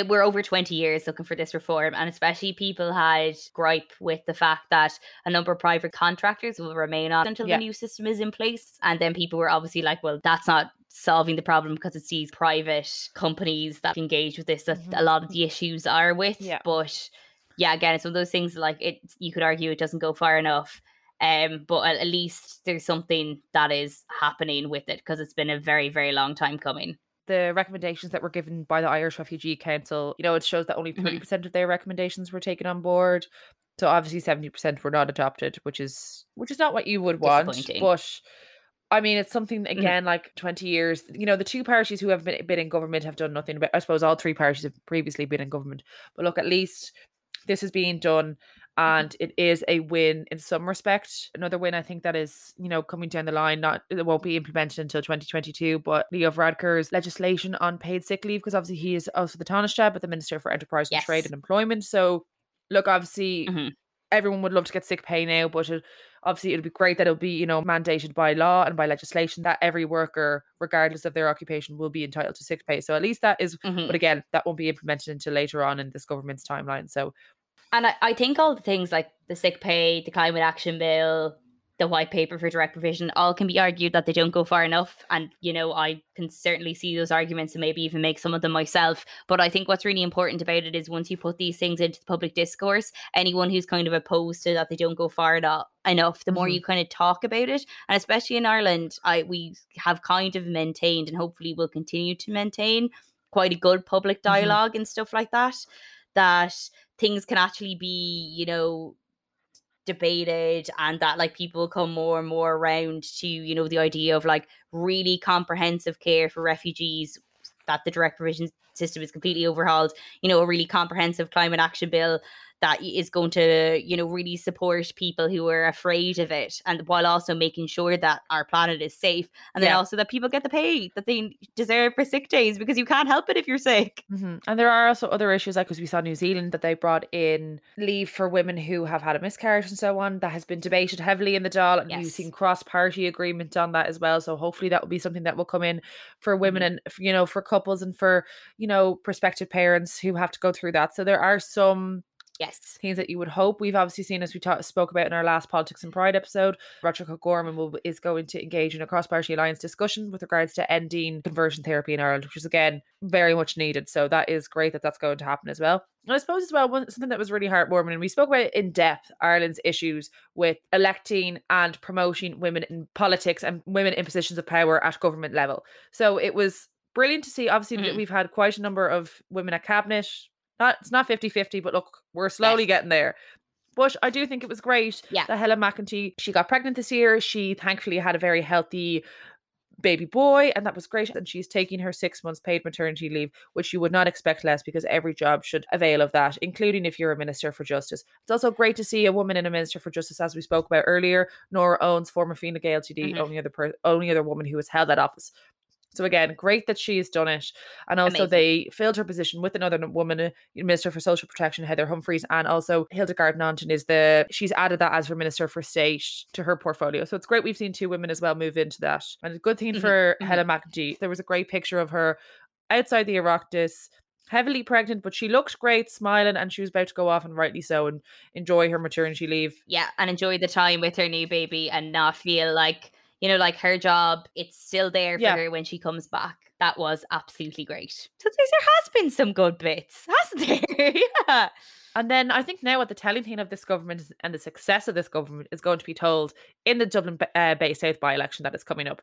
we're over 20 years looking for this reform and especially people had gripe with the fact that a number of private contractors will remain on until Yeah. the new system is in place and then people were obviously like well that's not solving the problem because it's these private companies that engage with this that Mhm. a lot of the issues are with Yeah. but yeah again it's one of those things like it you could argue it doesn't go far enough um but at least there's something that is happening with it because it's been a very very long time coming the recommendations that were given by the Irish Refugee Council, you know, it shows that only Mhm. 30% of their recommendations were taken on board. So obviously 70% were not adopted, which is which is not what you would want. But I mean, it's something again like 20 years. You know, the two parties who have been, been in government have done nothing about I suppose all three parties have previously been in government. But look, at least this is being done and it is a win in some respect. Another win I think that is, you know, coming down the line, not it won't be implemented until 2022, but Leo Varadkar's legislation on paid sick leave, because obviously he is also the Taoiseach, but the Minister for Enterprise and Yes. Trade and Employment. So look, obviously Mhm. everyone would love to get sick pay now, but it, obviously it'd be great that it'll be, you know, mandated by law and by legislation that every worker, regardless of their occupation, will be entitled to sick pay. So at least that is, Mhm. but again, that won't be implemented until later on in this government's timeline. So And I, I think all the things like the sick pay, the climate action bill, the white paper for direct provision, all can be argued that they don't go far enough. And, you know, I can certainly see those arguments and maybe even make some of them myself. But I think what's really important about it is once you put these things into the public discourse, anyone who's kind of opposed to that they don't go far enough, the more Mhm. you kind of talk about it. And especially in Ireland, I we have kind of maintained and hopefully will continue to maintain quite a good public dialogue and stuff like that. That things can actually be, you know, debated and that like people come more and more around to, you know, the idea of like really comprehensive care for refugees that the direct provision system is completely overhauled, you know, a really comprehensive climate action bill that is going to, you know, really support people who are afraid of it and while also making sure that our planet is safe and then also that people get the pay that they deserve for sick days because you can't help it if you're sick. Mhm. And there are also other issues, like because we saw New Zealand that they brought in leave for women who have had a miscarriage and so on. That has been debated heavily in the Dáil, and you've seen cross-party agreement on that as well. So hopefully that will be something that will come in for women and you know for couples and for you know prospective parents who have to go through that. So there are some Yes. things that you would hope. We've obviously seen, as we ta- spoke about in our last Politics and Pride episode, Roderic O'Gorman will, is going to engage in a cross party alliance discussion with regards to ending conversion therapy in Ireland, which is again very much needed. So that is great that that's going to happen as well. And I suppose as well, one, something that was really heartwarming, and we spoke about in depth Ireland's issues with electing and promoting women in politics and women in positions of power at government level. So it was brilliant to see. Obviously, Mhm. we've had quite a number of women at cabinet. Not it's not 50-50, but look, we're slowly Yes. getting there. But I do think it was great Yeah. that Helen McEntee, she got pregnant this year. She thankfully had a very healthy baby boy, and that was great. And she's taking her six months paid maternity leave, which you would not expect less because every job should avail of that, including if you're a minister for justice. It's also great to see a woman in a minister for justice, as we spoke about earlier. Nora Owens, former Fine Gael TD, Mhm. only other per- only other woman who has held that office. So again, great that she has done it, and also Amazing. they filled her position with another woman, uh, Minister for Social Protection, Heather Humphreys, and also Hildegarde Naughton is the she's added that as her Minister for State to her portfolio. So it's great we've seen two women as well move into that, and a good thing Mhm, for mhm. Helen McEntee. There was a great picture of her outside the Oireachtas. Heavily pregnant, but she looked great, smiling, and she was about to go off, and rightly so, and enjoy her maternity leave. yeah and enjoy the time with her new baby and not feel like you know like her job it's still there for Yeah. her when she comes back. That was absolutely great. So there has been some good bits hasn't there? Yeah. And then I think now what the telling thing of this government is, and the success of this government is going to be told in the Dublin uh, Bay South by election that is coming up.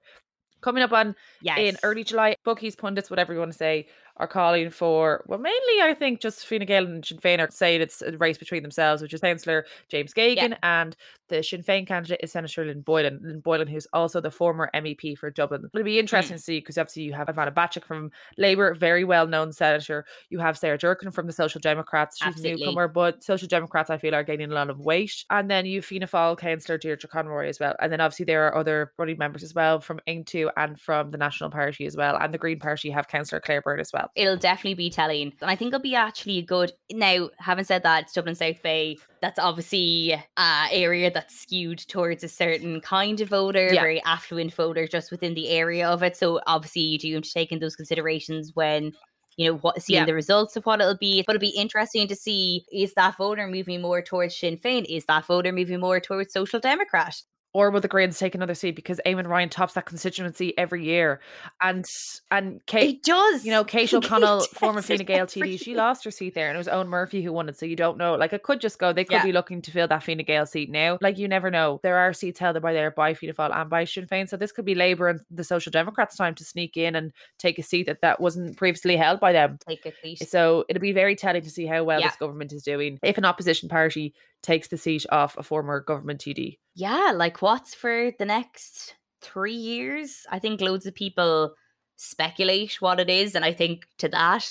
Coming up on yes. in early July, bookies, pundits, whatever you want to say, are calling for, well, mainly I think just Fine Gael and Sinn Féin are saying it's a race between themselves, which is Councillor James Geoghegan and the Sinn Féin candidate is Senator Lynn Boylan. Lynn Boylan, who's also the former MEP for Dublin. It'll be mm. interesting to see because obviously you have Ivana Bacik from Labour, very well known senator. You have Sarah Durcan from the Social Democrats. She's Absolutely. a newcomer, but Social Democrats, I feel, are gaining a lot of weight. And then you Fianna Fáil Councillor Deirdre Conroy as well. And then obviously there are other running members as well from Aontú and from the National Party as well. And the Green Party have Councillor Claire Byrne as well. It'll definitely be telling. And i think it'll be actually a good. Now having said that it's dublin south bay that's obviously a area that's skewed towards a certain kind of voter Yeah. very affluent voter just within the area of it. So obviously you do have to take in those considerations when you know what seeing Yeah. the results of what it'll be. But it'll be interesting to see is that voter moving more towards sinn féin? Is that voter moving more towards social democrat Or will the Greens take another seat because Eamon Ryan tops that constituency every year, and and Kate, it does you know, Kate O'Connell, former Fine it Gael TD, she lost her seat there, and it was Eoghan Murphy who won it. So you don't know. Like it could just go. They could Yeah. be looking to fill that Fine Gael seat now. Like you never know. There are seats held by there by Fianna Fáil and by Sinn Féin. So this could be Labour and the Social Democrats' time to sneak in and take a seat that that wasn't previously held by them. take a seat So it'll be very telling to see how well Yeah. this government is doing if an opposition party takes the seat off a former government TD. yeah, like what's for the next three years? I think loads of people speculate what it is. And I think to that,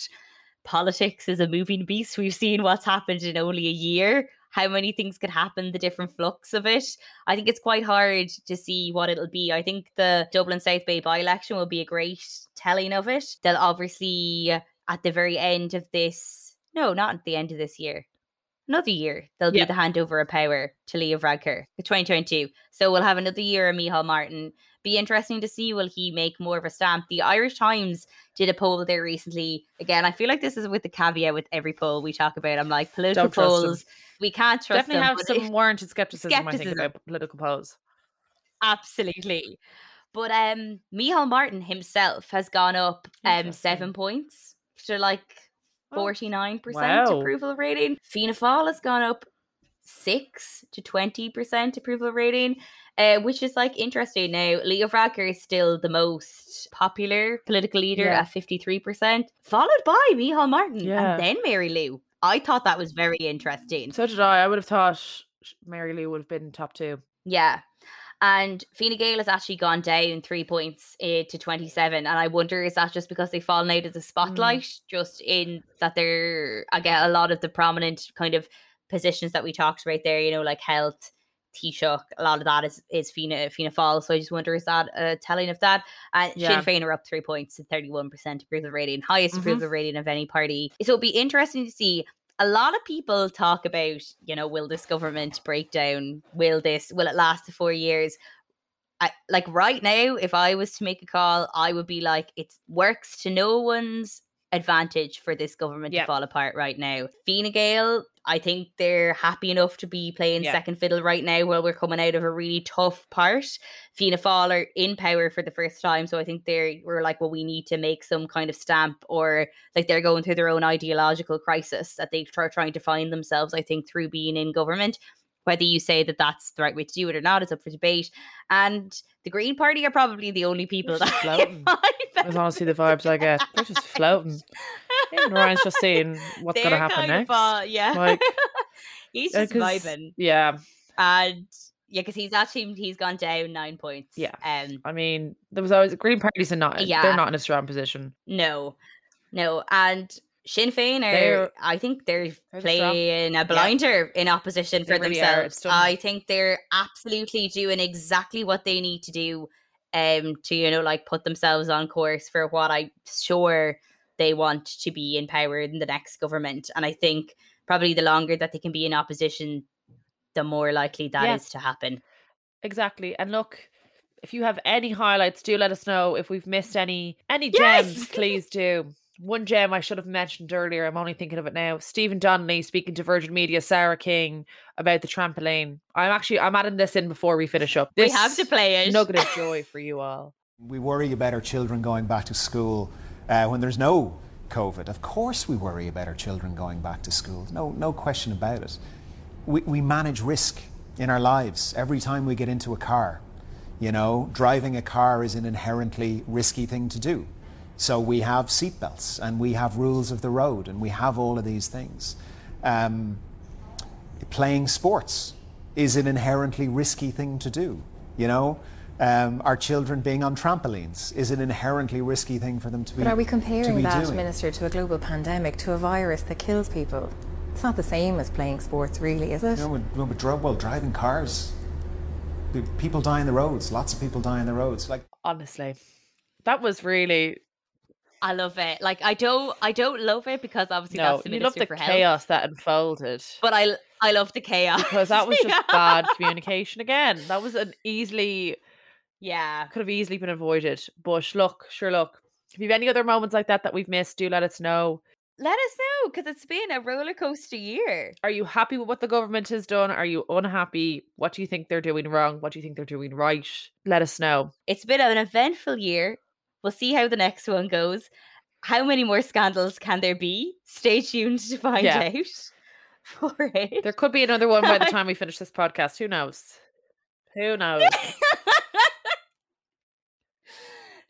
politics is a moving beast. We've seen what's happened in only a year, how many things could happen, the different flux of it. I think it's quite hard to see what it'll be. I think the Dublin South Bay by election will be a great telling of it. They'll obviously, at the very end of this, no, not at the end of this year. Another year there'll Yeah. be the handover of power to Leo Varadkar, the 2022. So we'll have another year of Micheál Martin. Be interesting to see will he make more of a stamp. The Irish Times did a poll there recently. Again, I feel like this is with the caveat with every poll we talk about. I'm like political polls. We can't trust Definitely them. have some it- warranted skepticism, I think, about political polls. Absolutely. But um Micheál Martin himself has gone up um seven points to like Oh, forty nine percent wow. approval rating. Fianna Fáil has gone up six to twenty percent approval rating. Uh, which is like interesting now. Leo Varadkar is still the most popular political leader Yeah. at 53%, followed by Micheál Martin Yeah. and then Mary Lou. I thought that was very interesting. So did I. I would have thought Mary Lou would have been top two. Yeah. And Fine Gael has actually gone down three points uh, to 27. And I wonder, is that just because they've fallen out of the spotlight? Just in that they're, I get a lot of the prominent kind of positions that we talked about there, you know, like health, Taoiseach, a lot of that is, is Fianna, Fianna Fáil. So I just wonder, is that a telling of that? And Yeah. Sinn Féin are up three points to 31% approval rating, highest Mhm. approval rating of any party. So it'll be interesting to see a lot of people talk about, you know, will this government break down? Will this, will it last the four years? I, like right now, if I was to make a call, I would be like, it works to no one's advantage for this government Yeah. to fall apart right now. Fine Gael, I think they're happy enough to be playing Yeah. second fiddle right now while we're coming out of a really tough part. Fianna Fáil are in power for the first time, so I think they're we're like, well, we need to make some kind of stamp, or like they're going through their own ideological crisis that they are trying to find themselves. I think through being in government. Whether you say that that's the right way to do it or not is up for debate. And the Green Party are probably the only people that floating. I That's honestly the vibes I get. They're just floating. Even Ryan's just saying what's going to happen next. yeah, Like, he's Uh, just vibing, Yeah. and yeah, because he's actually he's gone down nine points. Yeah. um, I mean, there was always Green Party's are not. Yeah. They're not in a strong position. no, no, and Sinn Féin are. They're- I think they're They're strong- playing a blinder in opposition for really. Themselves. I think they're absolutely doing exactly what they need to do, um, to you know like put themselves on course for what I'm sure they want to be in power in the next government. And I think probably the longer that they can be in opposition, the more likely that is Yeah. to happen. Exactly. And look, if you have any highlights, do let us know. If we've missed any any gems, Yes! please do. One gem I should have mentioned earlier, I'm only thinking of it now. Stephen Donnelly speaking to Virgin Media, Sarah King about the trampoline. I'm actually I'm adding this in before we finish up. we have to play it. nugget of joy for you all. We worry about our children going back to school uh, when there's no COVID. Of course, we worry about our children going back to school. No, no question about it. We, we manage risk in our lives every time we get into a car. You know, driving a car is an inherently risky thing to do. So we have seatbelts and we have rules of the road and we have all of these things. Um, playing sports is an inherently risky thing to do. You know, um, our children being on trampolines is an inherently risky thing for them to be. But are we comparing that, doing. Minister, to a global pandemic, to a virus that kills people? It's not the same as playing sports, really, is it? No, but, no, but dri- well, driving cars, people die on the roads. Lots of people die on the roads. Like Honestly. That was really I love it. Like I don't, I don't love it because obviously no. that's the You love minister the for health. chaos that unfolded. But I, I love the chaos because that was just Yeah. bad communication again. That was an easily Yeah, could have easily been avoided. But look, sure, look. If you have any other moments like that that we've missed, do let us know. let us know because it's been a roller coaster year. Are you happy with what the government has done? Are you unhappy? What do you think they're doing wrong? What do you think they're doing right? Let us know. It's been an eventful year. We'll see how the next one goes. How many more scandals can there be? Stay tuned to find Yeah. out. For it. There could be another one by the time we finish this podcast. Who knows? Who knows?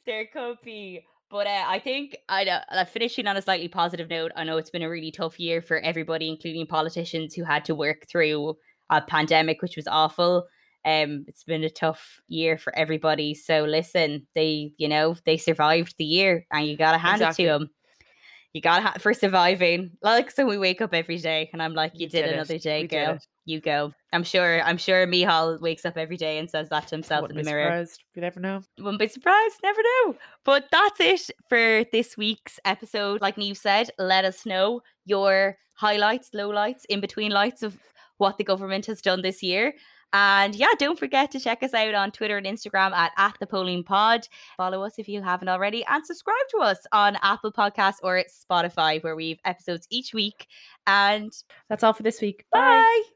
there could be. But uh, I think I uh, finishing on a slightly positive note. I know it's been a really tough year for everybody, including politicians who had to work through a pandemic, which was awful. Um, it's been a tough year for everybody. So listen, they, you know, they survived the year, and you gotta hand Exactly. it to them. You gotta have for surviving. Like so we wake up every day and I'm like, You, You did, did it. another day, We girl. You go. I'm sure I'm sure Micheál wakes up every day and says that to himself Wouldn't in the be mirror. surprised. You never know. Wouldn't be surprised, never know. But that's it for this week's episode. Like Neve said, let us know your highlights, lowlights, in between lights of what the government has done this year. And yeah, don't forget to check us out on Twitter and Instagram at, at the polling pod. Follow us if you haven't already and subscribe to us on Apple Podcasts or Spotify, where we have episodes each week. And That's all for this week. Bye. bye.